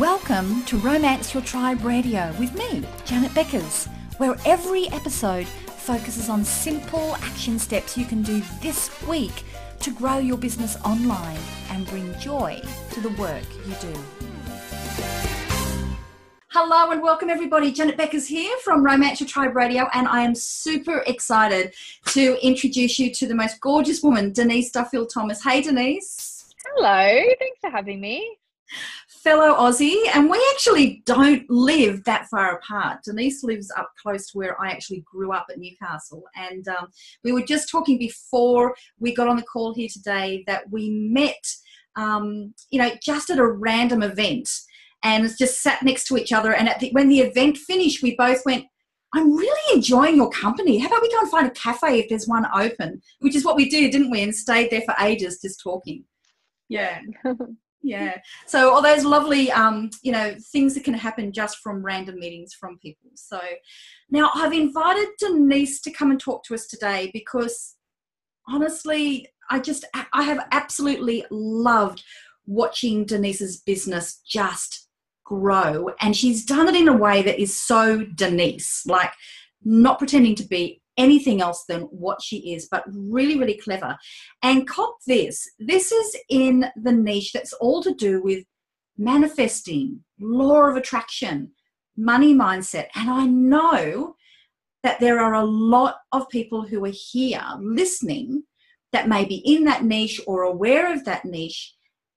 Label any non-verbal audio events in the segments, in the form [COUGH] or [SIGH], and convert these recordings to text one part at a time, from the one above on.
Welcome to Romance Your Tribe Radio with me, Janet Beckers, where every episode focuses on simple action steps you can do this week to grow your business online and bring joy to the work you do. Hello and welcome everybody. Janet Beckers here from Romance Your Tribe Radio, and I am super excited to introduce you to the most gorgeous woman, Denise Duffield Thomas. Hey, Denise. Hello, thanks for having me fellow Aussie, and we actually don't live that far apart. Denise lives up close to where I actually grew up at Newcastle, and um, we were just talking before we got on the call here today that we met, um, you know, just at a random event, and just sat next to each other. And the, when the event finished, we both went. I'm really enjoying your company. How about we go and find a cafe if there's one open? Which is what we did, didn't we? And stayed there for ages just talking. Yeah. [LAUGHS] yeah. So all those lovely um, you know things that can happen just from random meetings from people. So now i've invited denise to come and talk to us today because honestly i just i have absolutely loved watching denise's business just grow. And she's done it in a way that is so denise like not pretending to be anything else than what she is, but really, really clever. And cop this this is in the niche that's all to do with manifesting, law of attraction, money mindset. And I know that there are a lot of people who are here listening that may be in that niche or aware of that niche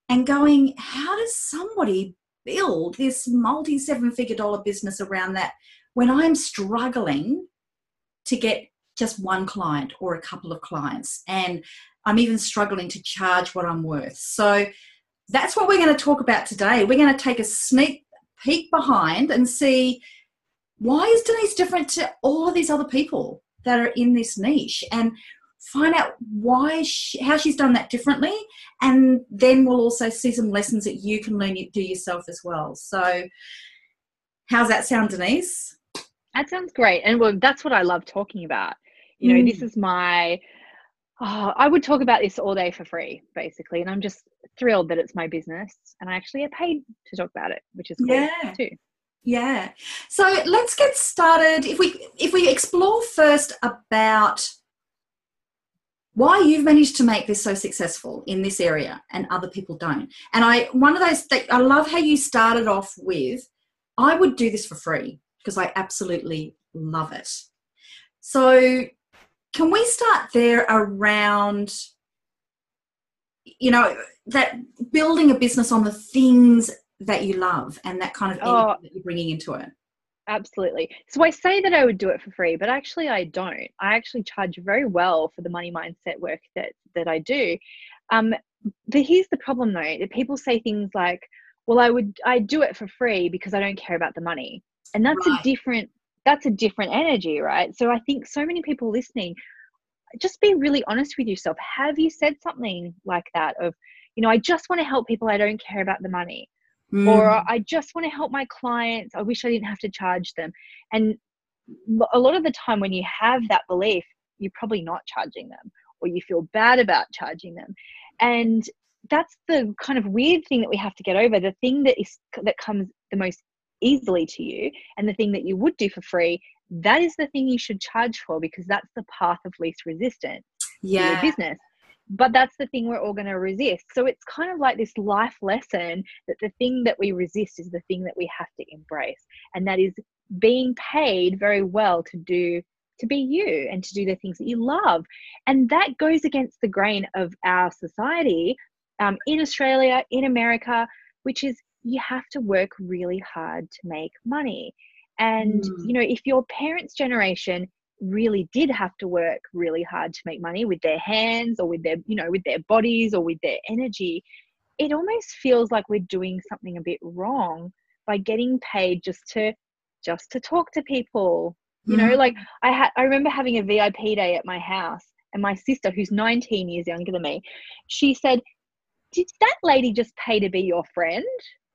and going, how does somebody build this multi seven figure dollar business around that when I'm struggling to get just one client or a couple of clients. And I'm even struggling to charge what I'm worth. So that's what we're going to talk about today. We're going to take a sneak peek behind and see why is Denise different to all of these other people that are in this niche and find out why she, how she's done that differently and then we'll also see some lessons that you can learn do yourself as well so how's that sound denise that sounds great. And well, that's what I love talking about. You know, mm. this is my, oh, I would talk about this all day for free, basically. And I'm just thrilled that it's my business and I actually get paid to talk about it, which is cool yeah. too. Yeah. So let's get started. If we if we explore first about why you've managed to make this so successful in this area and other people don't. And I one of those th- I love how you started off with I would do this for free because I absolutely love it. So, can we start there around, you know, that building a business on the things that you love and that kind of oh, that you're bringing into it? Absolutely. So I say that I would do it for free, but actually I don't. I actually charge very well for the money mindset work that that I do. Um, but here's the problem though: that people say things like, "Well, I would I do it for free because I don't care about the money." And that's right. a different that's a different energy right? So i think so many people listening just be really honest with yourself. Have you said something like that of you know i just want to help people i don't care about the money. Mm. or i just want to help my clients i wish i didn't have to charge them. And a lot of the time when you have that belief you're probably not charging them or you feel bad about charging them. And that's the kind of weird thing that we have to get over the thing that is that comes the most easily to you and the thing that you would do for free that is the thing you should charge for because that's the path of least resistance yeah. your business. But that's the thing we're all going to resist. So it's kind of like this life lesson that the thing that we resist is the thing that we have to embrace and that is being paid very well to do to be you and to do the things that you love. And that goes against the grain of our society um, in australia in america which is you have to work really hard to make money. And, mm. you know, if your parents' generation really did have to work really hard to make money with their hands or with their, you know, with their bodies or with their energy, it almost feels like we're doing something a bit wrong by getting paid just to just to talk to people. You know, like mm. I had I remember having a VIP day at my house and my sister who's 19 years younger than me, she said, "Did that lady just pay to be your friend?"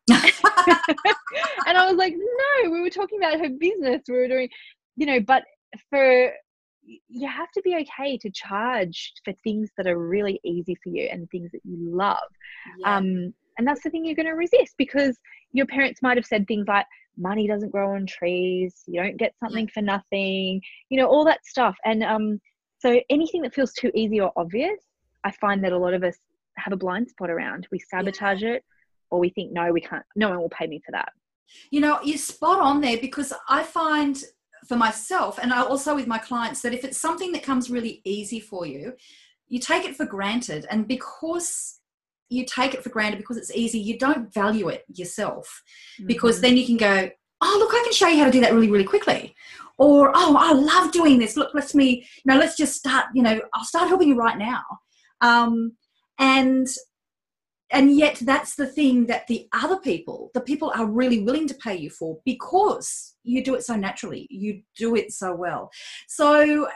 [LAUGHS] and I was like, no, we were talking about her business. We were doing, you know, but for you have to be okay to charge for things that are really easy for you and things that you love. Yeah. Um, And that's the thing you're going to resist because your parents might have said things like, money doesn't grow on trees, you don't get something for nothing, you know, all that stuff. And um, so anything that feels too easy or obvious, I find that a lot of us have a blind spot around. We sabotage yeah. it or we think, no, we can't, no one will pay me for that. You know, you're spot on there because I find for myself and I also with my clients that if it's something that comes really easy for you, you take it for granted. And because you take it for granted because it's easy, you don't value it yourself. Mm-hmm. Because then you can go, oh, look, I can show you how to do that really, really quickly. Or, oh, I love doing this. Look, let's me, you know, let's just start, you know, I'll start helping you right now. Um, and and yet that's the thing that the other people the people are really willing to pay you for because you do it so naturally. You do it so well. So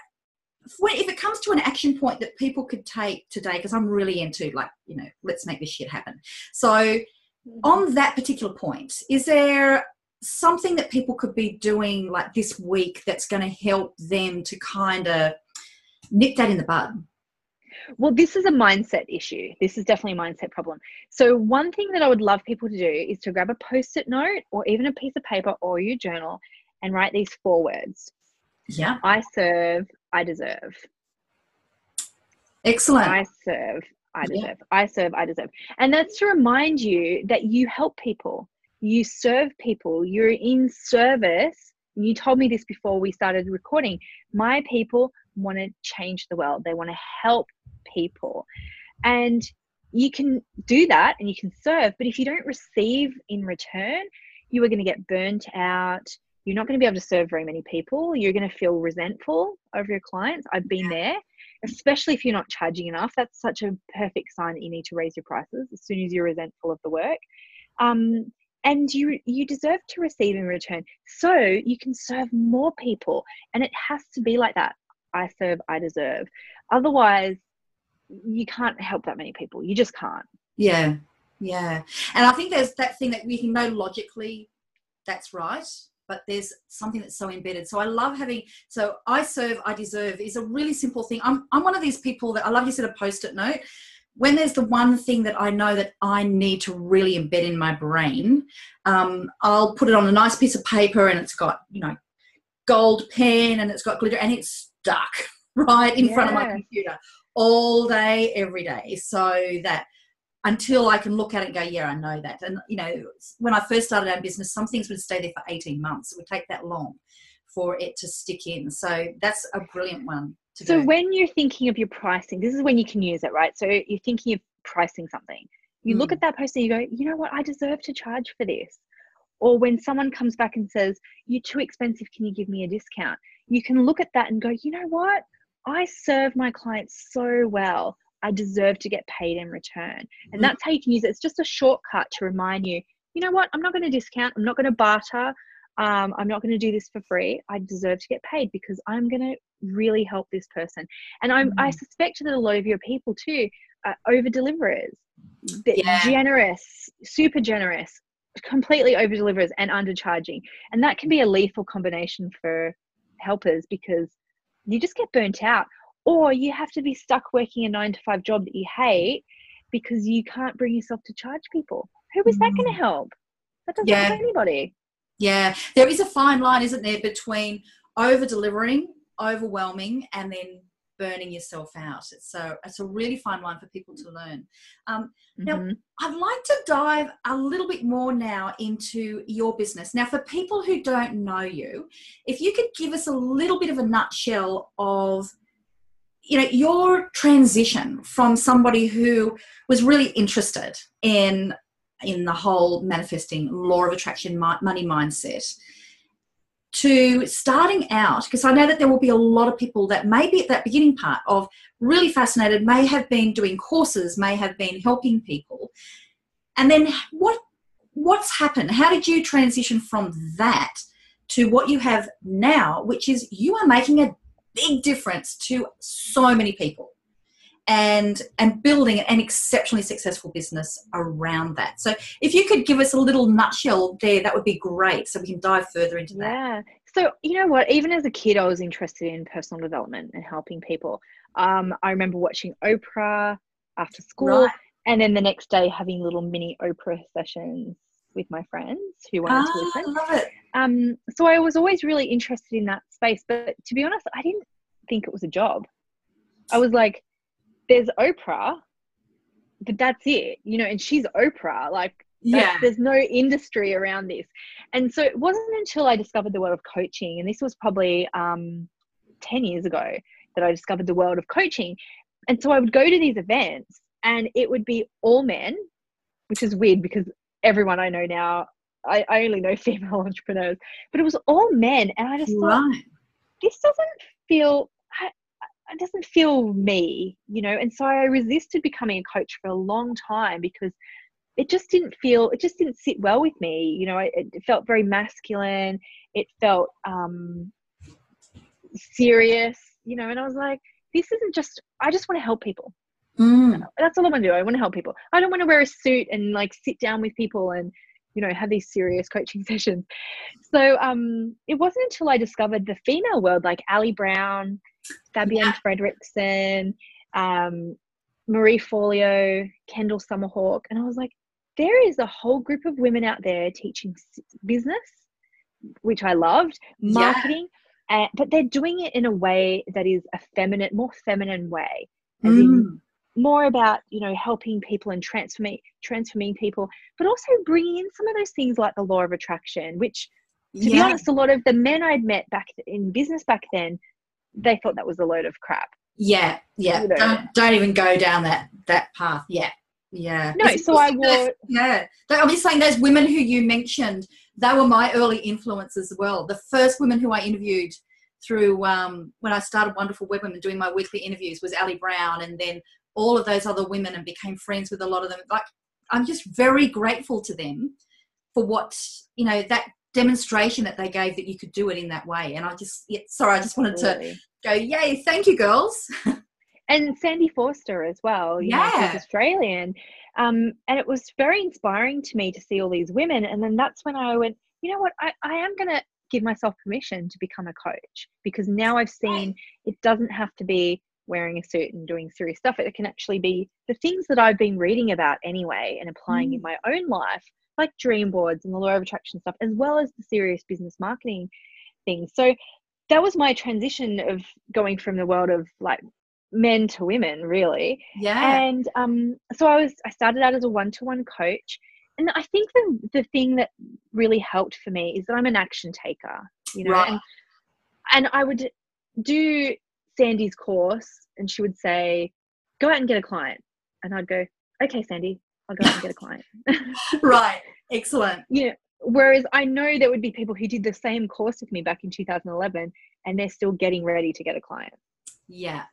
if it comes to an action point that people could take today because i'm really into like you know let's make this shit happen. So mm-hmm. on that particular point is there something that people could be doing like this week that's going to help them to kind of nip that in the bud well, this is a mindset issue. This is definitely a mindset problem. So, one thing that I would love people to do is to grab a post it note or even a piece of paper or your journal and write these four words. Yeah. I serve, I deserve. Excellent. I serve, I deserve. Yeah. I serve, I deserve. And that's to remind you that you help people, you serve people, you're in service. You told me this before we started recording. My people want to change the world, they want to help people. And you can do that and you can serve, but if you don't receive in return, you are going to get burnt out. You're not going to be able to serve very many people. You're going to feel resentful over your clients. I've been there, especially if you're not charging enough. That's such a perfect sign that you need to raise your prices as soon as you're resentful of the work. Um, and you you deserve to receive in return so you can serve more people and it has to be like that i serve i deserve otherwise you can't help that many people. You just can't. Yeah, yeah. And I think there's that thing that we can know logically that's right, but there's something that's so embedded. So I love having, so I serve, I deserve is a really simple thing. I'm, I'm one of these people that I love you said a post it note. When there's the one thing that I know that I need to really embed in my brain, um, I'll put it on a nice piece of paper and it's got, you know, gold pen and it's got glitter and it's stuck [LAUGHS] right in yeah. front of my computer all day, every day, so that until I can look at it and go, yeah, I know that. And you know, when I first started our business, some things would stay there for 18 months. It would take that long for it to stick in. So that's a brilliant one. So do. when you're thinking of your pricing, this is when you can use it, right? So you're thinking of pricing something. You mm. look at that post and you go, you know what, I deserve to charge for this. Or when someone comes back and says, You're too expensive, can you give me a discount? You can look at that and go, you know what? I serve my clients so well. I deserve to get paid in return. And mm-hmm. that's how you can use it. It's just a shortcut to remind you, you know what? I'm not going to discount. I'm not going to barter. Um, I'm not going to do this for free. I deserve to get paid because I'm going to really help this person. And I'm, mm-hmm. I suspect that a lot of your people too are over deliverers, yeah. generous, super generous, completely over deliverers and undercharging. And that can be a lethal combination for helpers because you just get burnt out or you have to be stuck working a nine to five job that you hate because you can't bring yourself to charge people who is that going to mm. help that doesn't yeah. help anybody yeah there is a fine line isn't there between over delivering overwhelming and then burning yourself out. It's so it's a really fine line for people to learn. Um, now, mm-hmm. I'd like to dive a little bit more now into your business. Now, for people who don't know you, if you could give us a little bit of a nutshell of you know your transition from somebody who was really interested in in the whole manifesting law of attraction money mindset to starting out, because I know that there will be a lot of people that may be at that beginning part of really fascinated, may have been doing courses, may have been helping people. And then what what's happened? How did you transition from that to what you have now, which is you are making a big difference to so many people and and building an exceptionally successful business around that. So if you could give us a little nutshell there, that would be great. So we can dive further into that. Yeah. So you know what? Even as a kid, I was interested in personal development and helping people. Um, I remember watching Oprah after school. Right. and then the next day having little mini Oprah sessions with my friends who wanted ah, to listen. I love it. Um, so I was always really interested in that space, but to be honest, I didn't think it was a job. I was like, there's Oprah, but that's it, you know, and she's Oprah. Like, Yeah. there's no industry around this. And so it wasn't until I discovered the world of coaching, and this was probably um, 10 years ago that I discovered the world of coaching. And so I would go to these events, and it would be all men, which is weird because everyone I know now, I, I only know [LAUGHS] female entrepreneurs, but it was all men. And I just thought, Right. this doesn't feel It doesn't feel me you know? And so i resisted becoming a coach for a long time because it just didn't feel it just didn't sit well with me you know? It, it felt very masculine. It felt um serious you know? And i was like this isn't just i just want to help people. Mm. that's all i want to do. I want to help people. I don't want to wear a suit and like sit down with people and you know have these serious coaching [LAUGHS] sessions. So um it wasn't until i discovered the female world like ali brown fabienne Yeah. fredrickson um marie forleo kendall summerhawk and i was like there is a whole group of women out there teaching business which i loved Yeah. marketing uh, but they're doing it in a way that is a feminine more feminine way Mm. more about you know helping people and transforming transforming people but also bringing in some of those things like the law of attraction which to be honest a lot of the men i'd met back in business back then they thought that was a load of crap Yeah, yeah. You know. Don't don't even go down that that path. Yeah, yeah. no It's so i wore Yeah, I'm just saying those women who you mentioned, they were my early influence as well. The first women who I interviewed through um, when I started Wonderful Web Women doing my weekly interviews was Ali Brown, and then all of those other women, and became friends with a lot of them. Like I'm just very grateful to them for what you know that demonstration that they gave that you could do it in that way. And I just, yeah, sorry, I just wanted to go, yay, thank you, girls. [LAUGHS] and Sandy Forster as well. You know, Yeah. she's Australian. Um, and it was very inspiring to me to see all these women. And then that's when I went, you know what, I, I am going to give myself permission to become a coach because now I've seen it doesn't have to be wearing a suit and doing serious stuff. It can actually be the things that I've been reading about anyway and applying in my own life, like dream boards and the law of attraction stuff, as well as the serious business marketing things. So that was my transition of going from the world of like men to women really Yeah, and um so i was i started out as a one-to-one coach and i think the the thing that really helped for me is that i'm an action taker you know Right. and and i would do sandy's course and she would say go out and get a client and i'd go okay sandy i'll go and get a client [LAUGHS] right, excellent. know, whereas I know there would be people who did the same course with me back in 2011 and they're still getting ready to get a client, Yeah,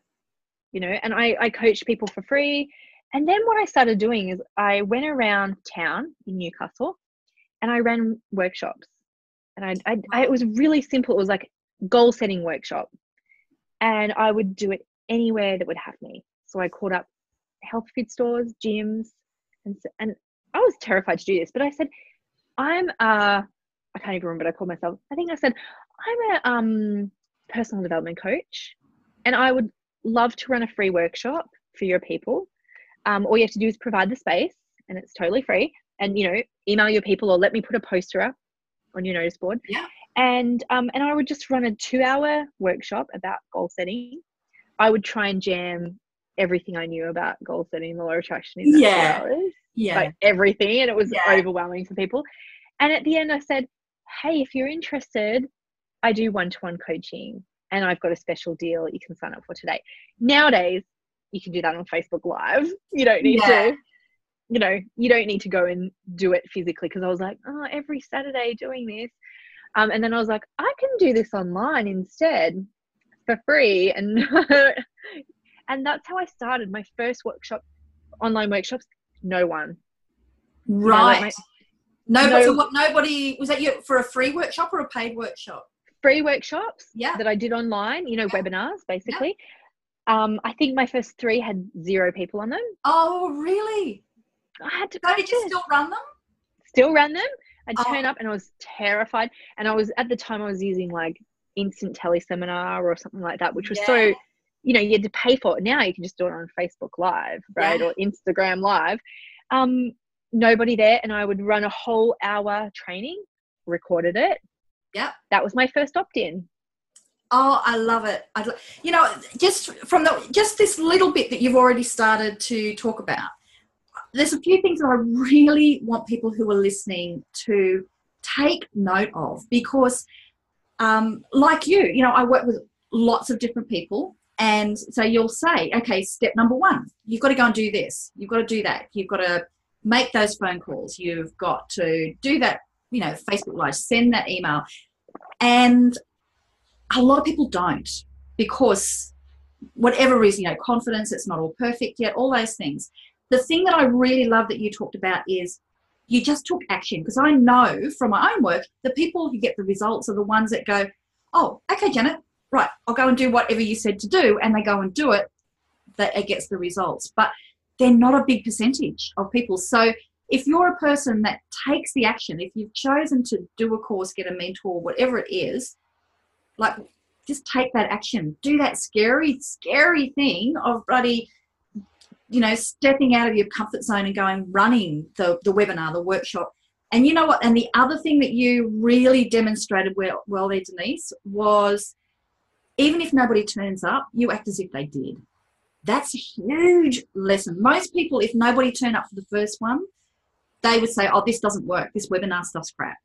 you know, and I, I coached people for free. And then what I started doing is I went around town in Newcastle and I ran workshops. And I, I, I it was really simple. It was like goal setting workshop. And I would do it anywhere that would have me. So I called up health food stores, gyms, and, s- and I was terrified to do this, but I said, I'm a, I can't even remember what I called myself. I think I said, I'm a um, personal development coach and I would love to run a free workshop for your people. Um, all you have to do is provide the space and it's totally free. And, you know, email your people or let me put a poster up on your notice board. Yeah. And, um, and I would just run a two hour workshop about goal setting. I would try and jam everything I knew about goal setting and the law of attraction in two Yeah. hours yeah, like everything and it was Yeah. overwhelming for people and at the end i said hey if you're interested i do one-to-one coaching and i've got a special deal you can sign up for today nowadays you can do that on facebook live [LAUGHS] you don't need Yeah. to you know you don't need to go and do it physically because i was like oh every saturday doing this um, and then i was like i can do this online instead for free and [LAUGHS] and that's how i started my first workshop online workshops no one right. like no, no- what, nobody was that you for a free workshop or a paid workshop? free workshops Yeah, that I did online, you know, Yeah. webinars basically. Um, I think my first three had zero people on them. Oh, really? I had to So did you still run them? still ran them. I'd Oh. turn up and I was terrified. And I was at the time I was using like instant teleseminar or something like that, which was so Yeah. You know you had to pay for it now you can just do it on facebook live right Yeah. or instagram live um nobody there and i would run a whole hour training recorded it Yep. that was my first opt-in Oh, I love it. I, lo- you know, just from the just this little bit that you've already started to talk about. There's a few things that I really want people who are listening to take note of because, um, like you, you know, I work with lots of different people, and so you'll say, okay, step number one, you've got to go and do this. You've got to do that. You've got to make those phone calls. You've got to do that. You know, Facebook Live, send that email, and a lot of people don't because whatever reason, you know, confidence, it's not all perfect yet, all those things. The thing that I really love that you talked about is you just took action because I know from my own work, the people who get the results are the ones that go, oh, okay, Janet, right, I'll go and do whatever you said to do, and they go and do it, that it gets the results. But they're not a big percentage of people. So if you're a person that takes the action, if you've chosen to do a course, get a mentor, whatever it is, like just take that action. Do that scary, scary thing of bloody, you know, stepping out of your comfort zone and going running the, the webinar, the workshop. And you know what? And the other thing that you really demonstrated well, well there, Denise, was even if nobody turns up, you act as if they did. That's a huge lesson. Most people, if nobody turned up for the first one, they would say, "Oh, this doesn't work. This webinar stuff's crap.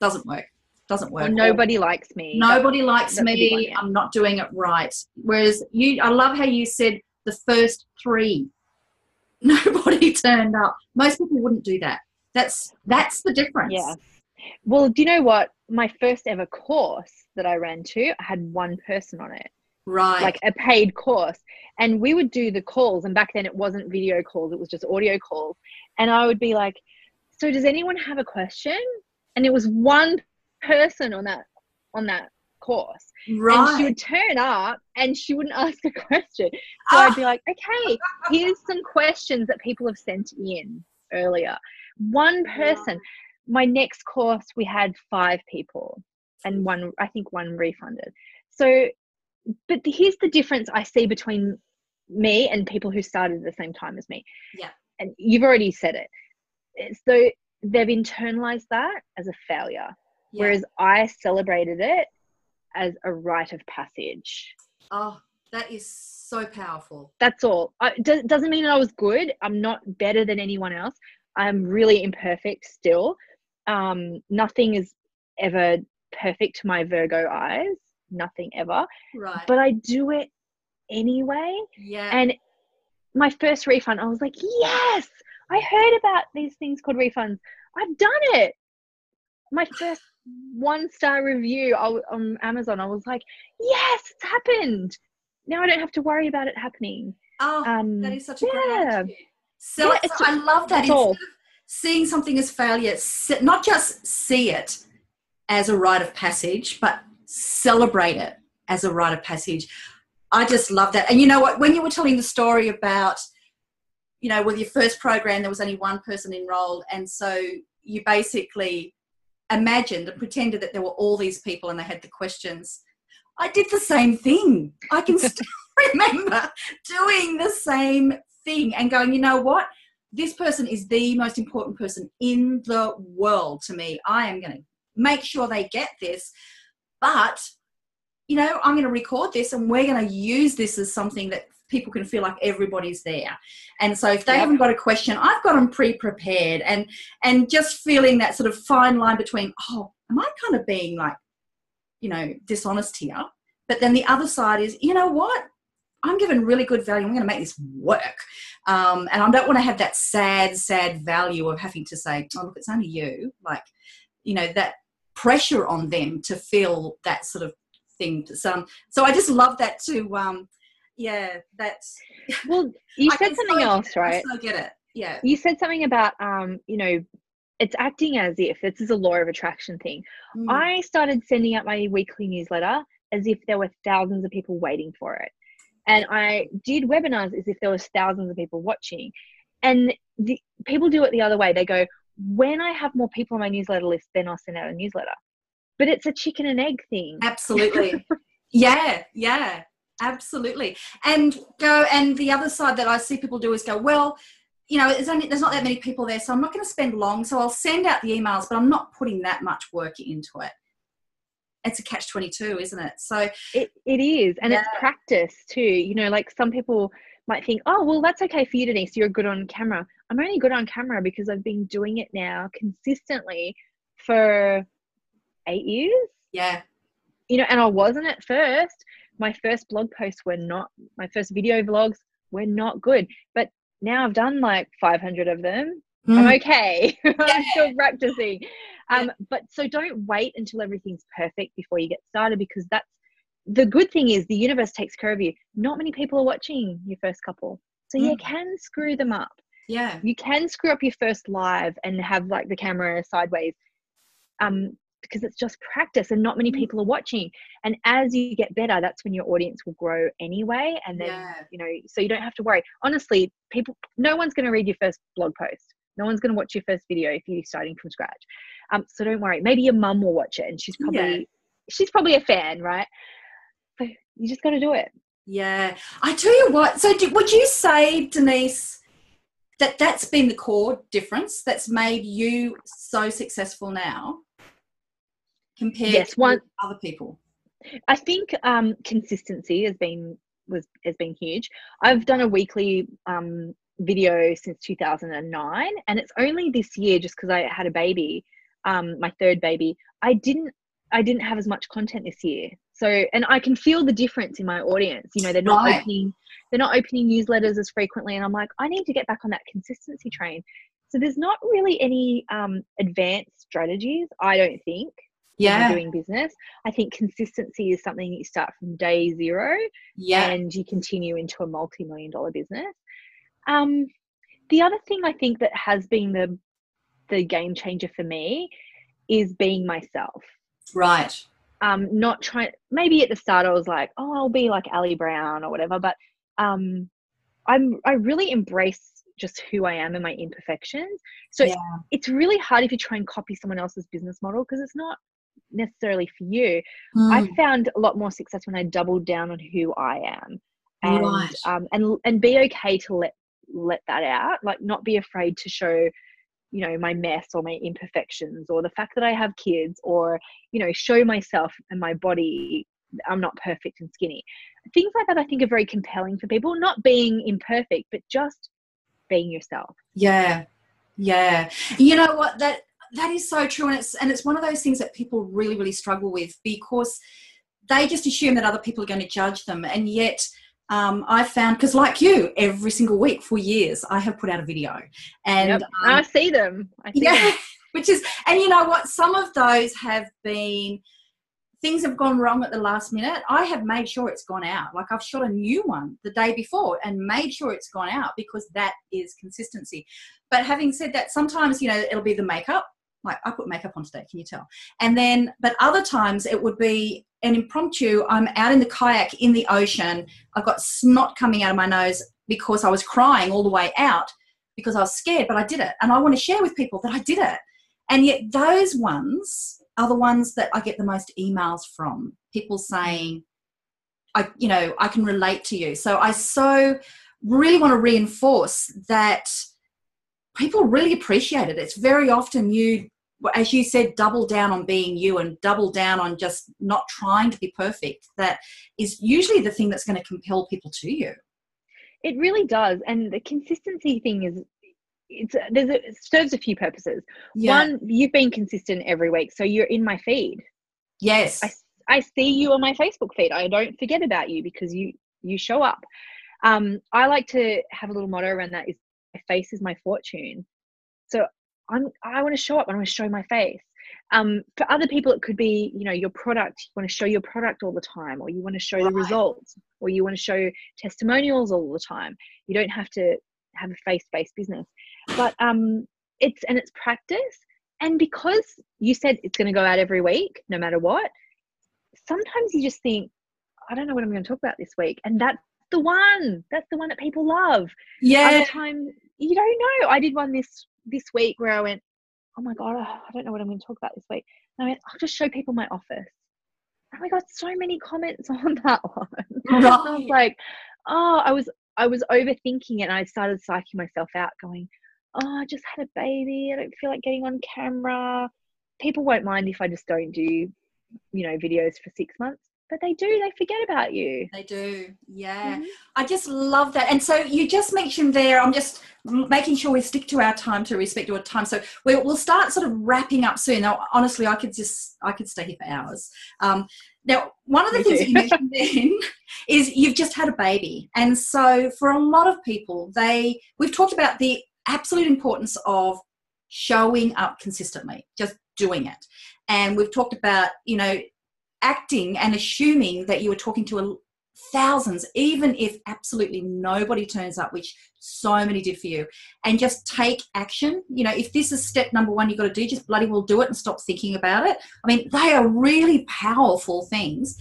Doesn't work. Doesn't work." or nobody likes me Nobody likes that's one, me. yeah. I'm not doing it right. Whereas you, I love how you said the first three. [LAUGHS] Nobody [LAUGHS] turned up. Most people wouldn't do that. That's that's the difference. Yeah. Well, do you know what? My first ever course that I ran to I had one person on it, Right. like a paid course. And we would do the calls. And back then it wasn't video calls, it was just audio calls. And I would be like, So does anyone have a question? And it was one person on that on that course. right. And she would turn up and she wouldn't [LAUGHS] ask a question. So Ah. I'd be like, okay, here's some questions that people have sent in earlier. One person. My next course, we had five people and one, I think one refunded. So, but the, here's the difference I see between me and people who started at the same time as me. Yeah. And you've already said it. So they've internalized that as a failure, Yeah. whereas I celebrated it as a rite of passage. oh, that is so powerful. That's all. I, do, doesn't mean that I was good. I'm not better than anyone else. I'm really imperfect still. Um, nothing is ever perfect to my Virgo eyes. Nothing ever. Right. But I do it anyway. yeah. And my first refund, I was like, yes, I heard about these things called refunds. I've done it. My first one star review on Amazon, I was like, yes, it's happened. Now I don't have to worry about it happening. oh, Um, that is such a great yeah. attitude. So Yeah, it's- I love that. Instead of seeing something as failure, not just see it as a rite of passage, but celebrate it as a rite of passage. I just love that. And you know what? When you were telling the story about, you know, with your first program, there was only one person enrolled. And so you basically imagined and pretended that there were all these people and they had the questions. I did the same thing. I can still [LAUGHS] remember doing the same thing and going, you know what? This person is the most important person in the world to me. I am going to make sure they get this. But, you know, I'm going to record this and we're going to use this as something that people can feel like everybody's there. And so if they Yep. haven't got a question, I've got them pre-prepared and and just feeling that sort of fine line between, oh, am I kind of being like, you know, dishonest here? But then the other side is, you know what? I'm giving really good value. I'm going to make this work. Um, and I don't want to have that sad, sad value of having to say, oh, look, it's only you. Like, you know, that pressure on them to feel that sort of thing. So, um, so I just love that too. Um, yeah, that's. Well, you [LAUGHS] said something so else. I right? so get it. Yeah. You said something about, um, you know, it's acting as if this is a law of attraction thing. Mm. I started sending out my weekly newsletter as if there were thousands of people waiting for it. And I did webinars as if there was thousands of people watching. And the, people do it the other way. They go, when I have more people on my newsletter list, then I'll send out a newsletter. But it's a chicken and egg thing. Absolutely. [LAUGHS] yeah, yeah. Absolutely. And go, and the other side that I see people do is go, well, you know, there's only there's not that many people there, so I'm not going to spend long. So I'll send out the emails, but I'm not putting that much work into it. It's a catch twenty two, isn't it? So it, it is, and yeah. it's practice too. You know, like some people might think, oh, well, that's okay for you, Denise. You're good on camera. I'm only good on camera because I've been doing it now consistently for eight years. Yeah. You know, and I wasn't at first. My first blog posts were not, my first video vlogs were not good. But now I've done like 500 of them. Mm. I'm okay. [LAUGHS] I'm still practicing. [LAUGHS] Um, yeah. But so don't wait until everything's perfect before you get started because that's the good thing is the universe takes care of you. Not many people are watching your first couple. So mm. you can screw them up. Yeah. You can screw up your first live and have like the camera sideways. Um, because it's just practice and not many mm. people are watching. And as you get better, that's when your audience will grow anyway. And then, yeah. you know, so you don't have to worry. Honestly, people, no one's going to read your first blog post. No one's going to watch your first video if you're starting from scratch. Um, so don't worry. Maybe your mum will watch it and she's probably, yeah. she's probably a fan, right? But you just got to do it. Yeah. I tell you what, so do, would you say, Denise, that that's been the core difference that's made you so successful now compared yes, to one, other people? I think um, consistency has been was has been huge. I've done a weekly um, video since 2009, and it's only this year just because I had a baby, um, my third baby. I didn't I didn't have as much content this year. So, and I can feel the difference in my audience. You know, they're not right. opening, they're not opening newsletters as frequently, and I'm like, I need to get back on that consistency train. So there's not really any um, advanced strategies, I don't think. Yeah, doing business. I think consistency is something you start from day zero. Yeah, and you continue into a multi-million dollar business. Um, the other thing I think that has been the the game changer for me is being myself. Right. Um, not trying. Maybe at the start I was like, oh, I'll be like Ali Brown or whatever, but um, I'm I really embrace just who I am and my imperfections. So yeah. it's really hard if you try and copy someone else's business model because it's not necessarily for you. Mm. I found a lot more success when I doubled down on who I am, and right. um, and and be okay to let let that out. Like not be afraid to show you know my mess or my imperfections or the fact that i have kids or you know show myself and my body i'm not perfect and skinny. Things like that i think are very compelling for people not being imperfect but just being yourself. Yeah. Yeah. You know what? That that is so true and it's and it's one of those things that people really really struggle with because they just assume that other people are going to judge them and yet um, I found because, like you, every single week for years, I have put out a video, and yep. um, I see them. I see yeah, them. [LAUGHS] which is, and you know what? Some of those have been things have gone wrong at the last minute. I have made sure it's gone out. Like I've shot a new one the day before and made sure it's gone out because that is consistency. But having said that, sometimes you know it'll be the makeup like I put makeup on today, can you tell? And then, but other times it would be an impromptu. I'm out in the kayak in the ocean. I've got snot coming out of my nose because I was crying all the way out because I was scared, but I did it. And I want to share with people that I did it. And yet, those ones are the ones that I get the most emails from people saying, I, you know, I can relate to you. So I so really want to reinforce that people really appreciate it. It's very often you as you said, double down on being you and double down on just not trying to be perfect. That is usually the thing that's going to compel people to you. It really does. And the consistency thing is it's there's a, it serves a few purposes. Yeah. One, you've been consistent every week, so you're in my feed. Yes. I, I see you on my Facebook feed. I don't forget about you because you you show up. Um, I like to have a little motto around that is my face is my fortune. I'm I want to show up. And I want to show my face. Um, for other people, it could be you know your product. You want to show your product all the time, or you want to show right. the results, or you want to show testimonials all the time. You don't have to have a face-based business, but um, it's and it's practice. And because you said it's going to go out every week, no matter what, sometimes you just think, I don't know what I'm going to talk about this week, and that's the one. That's the one that people love. Yeah. Other time you don't know. I did one this this week where I went, oh my god, I don't know what I'm going to talk about this week. And I went, I'll just show people my office. And we got so many comments [LAUGHS] on that one. Right. I was like, oh, I was I was overthinking it and I started psyching myself out, going, Oh, I just had a baby. I don't feel like getting on camera. People won't mind if I just don't do, you know, videos for six months but they do they forget about you. They do yeah. Mm-hmm. i just love that. And so you just mentioned there i'm just making sure we stick to our time to respect your time. So we'll, we'll start sort of wrapping up soon. Now honestly i could just i could stay here for hours. Um, now one of the Me things that you [LAUGHS] mentioned then is you've just had a baby. And so for a lot of people they we've talked about the absolute importance of showing up consistently just doing it. And we've talked about you know acting and assuming that you were talking to a, thousands, even if absolutely nobody turns up, which so many did for you, and just take action. You know, if this is step number one, you've got to do, just bloody well do it and stop thinking about it. I mean, they are really powerful things.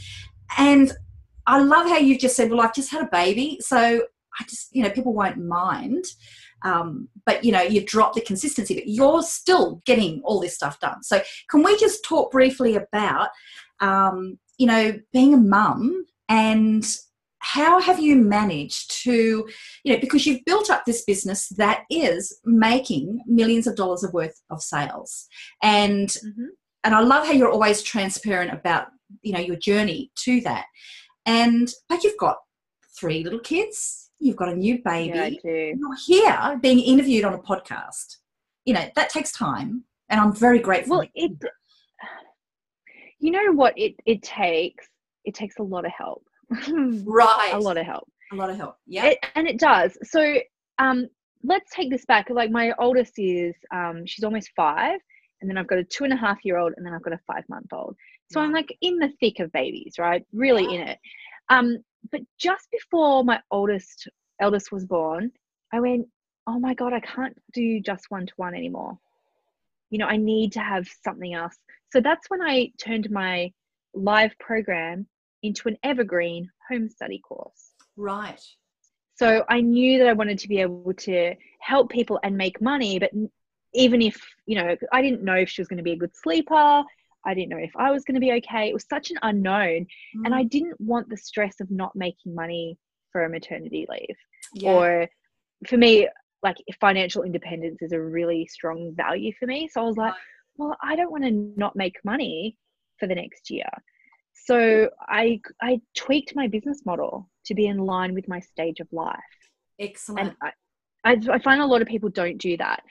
And I love how you've just said, well, I've just had a baby, so I just, you know, people won't mind. Um, but you know, you drop the consistency, but you're still getting all this stuff done. So, can we just talk briefly about um, you know, being a mum and how have you managed to, you know, because you've built up this business that is making millions of dollars of worth of sales. And mm-hmm. and I love how you're always transparent about, you know, your journey to that. And but you've got three little kids, you've got a new baby. Yeah, you're here being interviewed on a podcast. You know, that takes time. And I'm very grateful. Well, it you know what it it takes? It takes a lot of help. [LAUGHS] Right. A lot of help. A lot of help. Yeah. And it does. So um let's take this back. Like my oldest is um she's almost five and then i've got a two and a half year old and then i've got a five month old so i'm like in the thick of babies right? Really yeah. in it. Um but just before my oldest eldest was born i went oh my god i can't do just one to one anymore you know i need to have something else so that's when I turned my live program into an evergreen home study course. Right. So I knew that I wanted to be able to help people and make money, but even if, you know, I didn't know if she was going to be a good sleeper, I didn't know if I was going to be okay. It was such an unknown. Mm. And I didn't want the stress of not making money for a maternity leave. Yeah. Or for me, like financial independence is a really strong value for me. So I was like, well, I don't want to not make money for the next year. So I I tweaked my business model to be in line with my stage of life. Excellent. And I, I, I find a lot of people don't do that.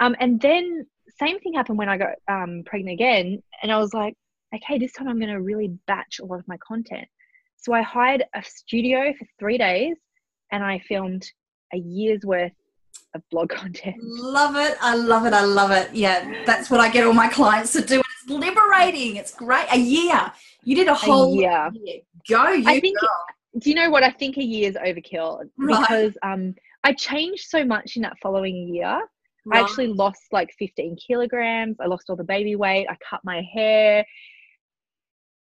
Um, and then same thing happened when I got um, pregnant again, and I was like, okay, this time I'm going to really batch a lot of my content. So I hired a studio for three days, and I filmed a year's worth of blog content. Love it. I love it. I love it. Yeah, that's what I get all my clients to do. It's liberating. It's great. A year. You did a whole a year. year. Go. You I think. Go. Do you know what? I think a year is overkill right. because um, I changed so much in that following year. I actually lost like 15 kilograms. I lost all the baby weight. I cut my hair.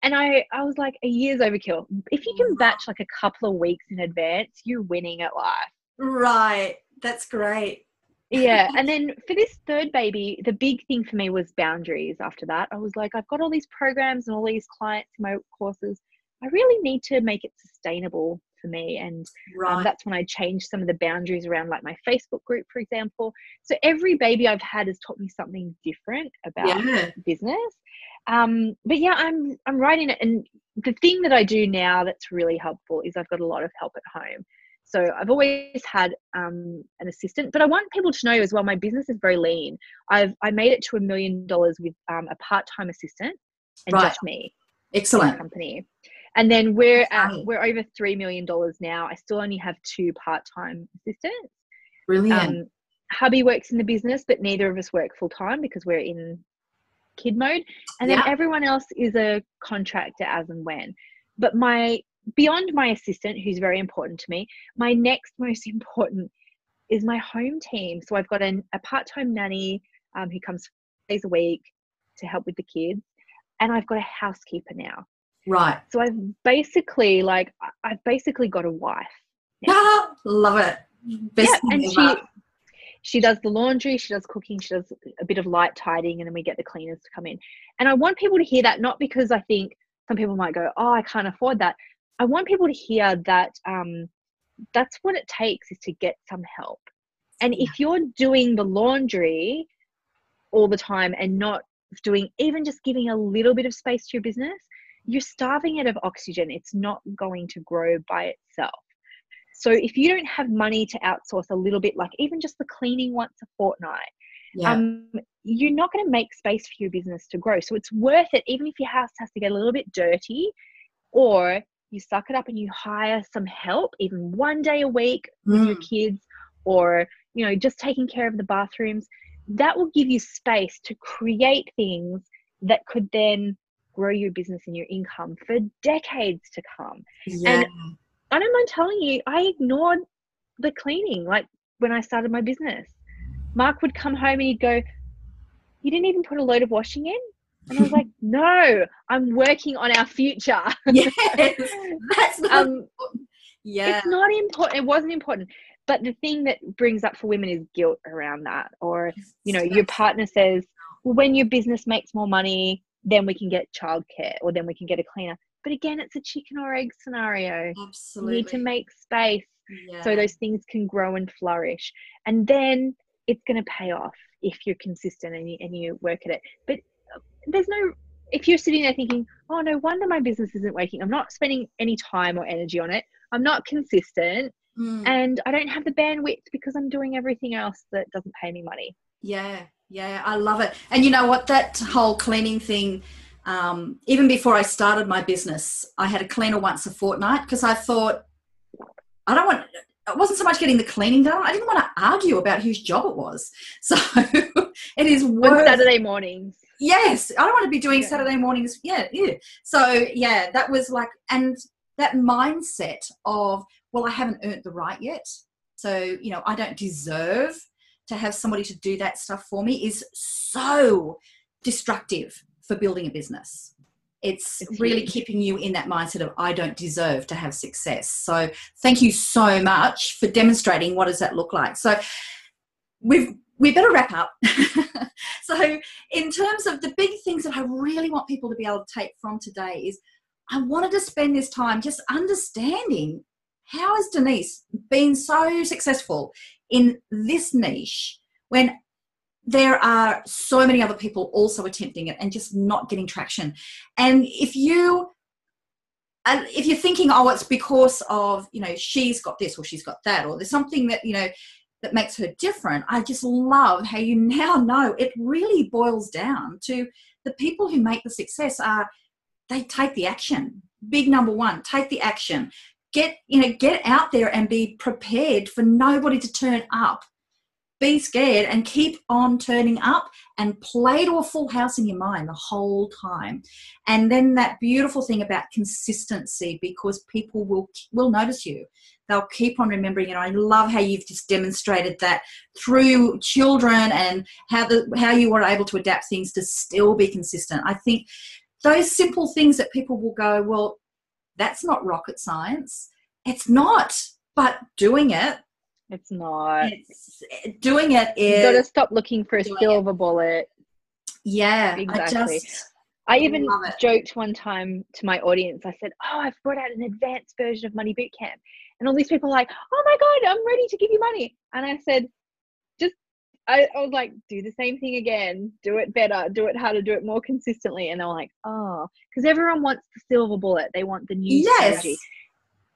And I, I was like, a year's overkill. If you can batch like a couple of weeks in advance, you're winning at life. Right. That's great. yeah. [LAUGHS] And then for this third baby, the big thing for me was boundaries after that. I was like, I've got all these programs and all these clients in my courses. I really need to make it sustainable for me. And um, right. um, that's when I changed some of the boundaries around, like my Facebook group, for example. So every baby I've had has taught me something different about yeah. business. Um, but yeah, I'm I'm writing it, and the thing that I do now that's really helpful is I've got a lot of help at home. So I've always had um, an assistant, but I want people to know as well. My business is very lean. I've I made it to a million dollars with um, a part time assistant and right. just me. Excellent company. And then we're at, we're over three million dollars now. I still only have two part time assistants. Brilliant. Um, hubby works in the business, but neither of us work full time because we're in kid mode. And yeah. then everyone else is a contractor as and when. But my beyond my assistant, who's very important to me, my next most [LAUGHS] important is my home team. So I've got an, a part time nanny um, who comes days a week to help with the kids, and I've got a housekeeper now. Right. So I've basically like I've basically got a wife. Ah, [LAUGHS] love it. Best yeah, and she she does the laundry, she does cooking, she does a bit of light tidying, and then we get the cleaners to come in. And I want people to hear that not because I think some people might go, "Oh, I can't afford that." I want people to hear that um, that's what it takes is to get some help. And if you're doing the laundry all the time and not doing even just giving a little bit of space to your business, you're starving it of oxygen. It's not going to grow by itself. So if you don't have money to outsource a little bit, like even just the cleaning once a fortnight, yeah. um, you're not going to make space for your business to grow. So it's worth it, even if your house has to get a little bit dirty, or you suck it up and you hire some help, even one day a week with your mm. kids, or you know just taking care of the bathrooms. That will give you space to create things that could then grow your business and your income for decades to come. Yeah. And I don't mind telling you, I ignored the cleaning like when I started my business. Mark would come home and he'd go, You didn't even put a load of washing in? And I was like, [LAUGHS] No, I'm working on our future. yes, [LAUGHS] that's not um, yeah. It's not important. It wasn't important. But the thing that brings up for women is guilt around that. Or, you know, your partner says, Well, when your business makes more money, then we can get childcare or then we can get a cleaner. But again, it's a chicken or egg scenario. Absolutely. You need to make space yeah. so those things can grow and flourish. And then it's going to pay off if you're consistent and you, and you work at it. But uh, there's no, if you're sitting there thinking, oh, no wonder my business isn't working, I'm not spending any time or energy on it, I'm not consistent, mm. and I don't have the bandwidth because I'm doing everything else that doesn't pay me money. Yeah, yeah, I love it. And you know what? That whole cleaning thing, um, even before I started my business, I had a cleaner once a fortnight because I thought, I don't want, it wasn't so much getting the cleaning done. I didn't want to argue about whose job it was. [LAUGHS] So it is worth, On Saturday mornings. Yes, I don't want to be doing yeah. Saturday mornings. Yeah, yeah. So yeah, that was like, and that mindset of, well, I haven't earned the right yet. So, you know, I don't deserve to have somebody to do that stuff for me is so destructive for building a business. It's, it's really huge. keeping you in that mindset of I don't deserve to have success. So thank you so much for demonstrating what does that look like. So we've we better wrap up. [LAUGHS] so in terms of the big things that I really want people to be able to take from today is I wanted to spend this time just understanding how has Denise been so successful in this niche when there are so many other people also attempting it and just not getting traction. And if you if you're thinking, oh, it's because of, you know, she's got this or she's got that, or there's something that, you know, that makes her different, I just love how you [LAUGHS] now know it really boils down to the people who make the success are they take the action. Big number one, take the action get you know get out there and be prepared for nobody to turn up. Be scared and keep on turning up and play to a full house in your mind the whole time. And then that beautiful thing about consistency because people will will notice you. They'll keep on remembering it i love how you've just demonstrated that through children and how the how you were able to adapt things to still be consistent. I think those simple things that people will go well that's not rocket science. It's not, but doing it. It's not. It's, doing it is. You got to stop looking for a silver it. bullet. Yeah, exactly. I, just, I even joked one time to my audience. I said, "Oh, I've brought out an advanced version of Money Bootcamp," and all these people are like, "Oh my god, I'm ready to give you money." And I said, I, I, was like, do the same thing again, do it better, do it harder, do it more consistently. And they're like, oh, because everyone wants the silver bullet. They want the new yes. strategy.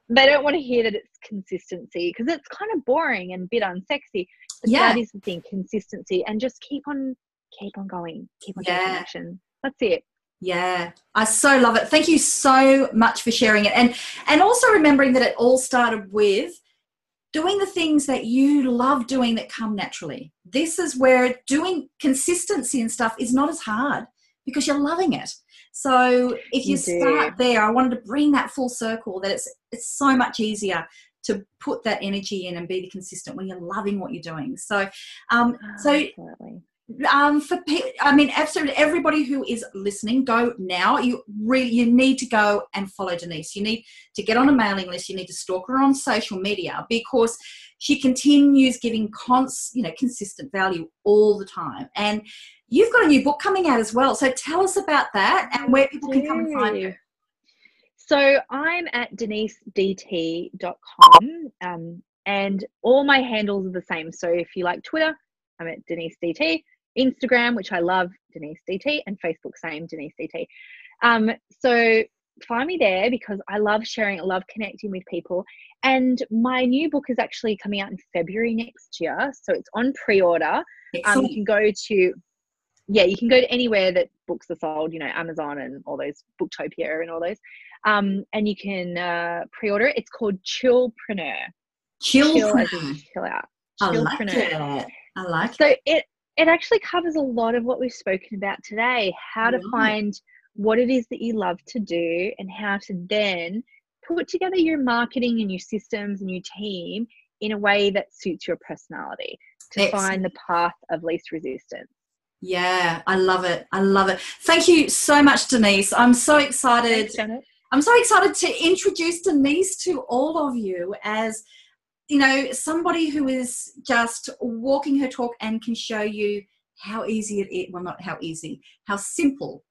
They don't want to hear that it's consistency because it's kind of boring and a bit unsexy. But yeah. that is the thing, consistency, and just keep on, keep on going, keep on yeah. taking action. That's it. Yeah, I so love it. Thank you so much for sharing it, and and also remembering that it all started with doing the things that you love doing that come naturally. This is where doing consistency and stuff is not as hard because you're loving it. So if you, you start there, I wanted to bring that full circle that it's it's so much easier to put that energy in and be consistent when you're loving what you're doing. So um oh, so absolutely um, for I mean, absolutely everybody who is listening, go now. You really you need to go and follow Denise. You need to get on a mailing list. You need to stalk her on social media because she continues giving cons, you know, consistent value all the time. And you've got a new book coming out as well. So tell us about that and where people can come and find you. So I'm at denisedt.com um, and all my handles are the same. So if you like Twitter, I'm at Denise DT, Instagram, which I love, Denise DT, and Facebook, same Denise DT. Um, so find me there because I love sharing, I love connecting with people. And my new book is actually coming out in February next year. So it's on pre order. Um, you can go to, yeah, you can go to anywhere that books are sold, you know, Amazon and all those, Booktopia and all those. Um, and you can uh, pre order it. It's called Chillpreneur. Chillpreneur. Chill, chill out. I like it. I like so it. it it actually covers a lot of what we've spoken about today how to find what it is that you love to do and how to then put together your marketing and your systems and your team in a way that suits your personality to Excellent. find the path of least resistance. Yeah, I love it. I love it. Thank you so much, Denise. I'm so excited. Thanks, I'm so excited to introduce Denise to all of you as you know somebody who is just walking her talk and can show you how easy it is well not how easy how simple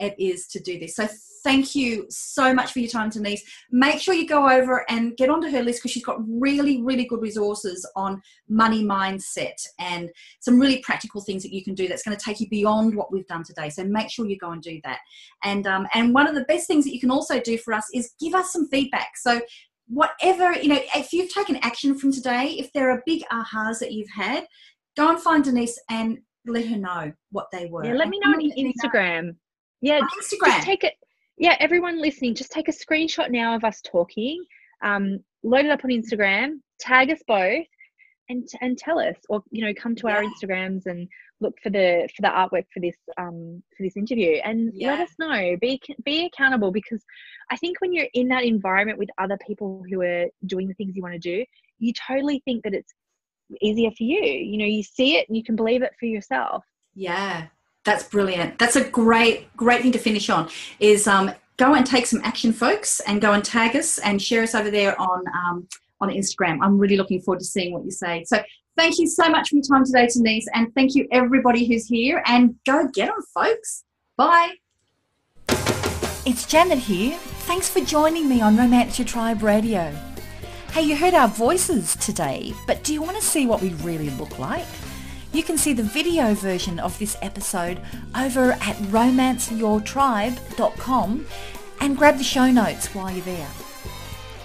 it is to do this. So thank you so much for your time, Denise. Make sure you go over and get onto her list because she's got really, really good resources on money mindset and some really practical things that you can do that's going to take you beyond what we've done today. So make sure you go and do that. And um, and one of the best things that you can also do for us is give us some feedback. So whatever you know, if you've taken action from today, if there are big ahas that you've had, go and find Denise and let her know what they were. Yeah, let me know on Instagram. Yeah, on Instagram. Just take it. Yeah, everyone listening, just take a screenshot now of us talking. Um, load it up on Instagram. Tag us both, and and tell us, or you know, come to yeah. our Instagrams and look for the for the artwork for this um for this interview, and yeah. let us know. Be be accountable because I think when you're in that environment with other people who are doing the things you want to do, you totally think that it's easier for you. You know, you see it and you can believe it for yourself. Yeah, that's brilliant. That's a great, great thing to finish on. Is um, go and take some action, folks, and go and tag us and share us over there on um, on Instagram. I'm really looking forward to seeing what you say. So thank you so much for your time today, Denise, and thank you everybody who's here. And go get them, folks. Bye. It's Janet here. Thanks for joining me on Romance Your Tribe Radio. Hey, you heard our voices today, but do you want to see what we really look like? You can see the video version of this episode over at romanceyourtribe.com and grab the show notes while you're there.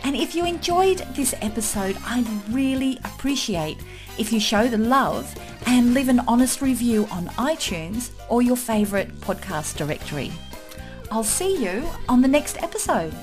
And if you enjoyed this episode, I'd really appreciate if you show the love and leave an honest review on iTunes or your favourite podcast directory. I'll see you on the next episode.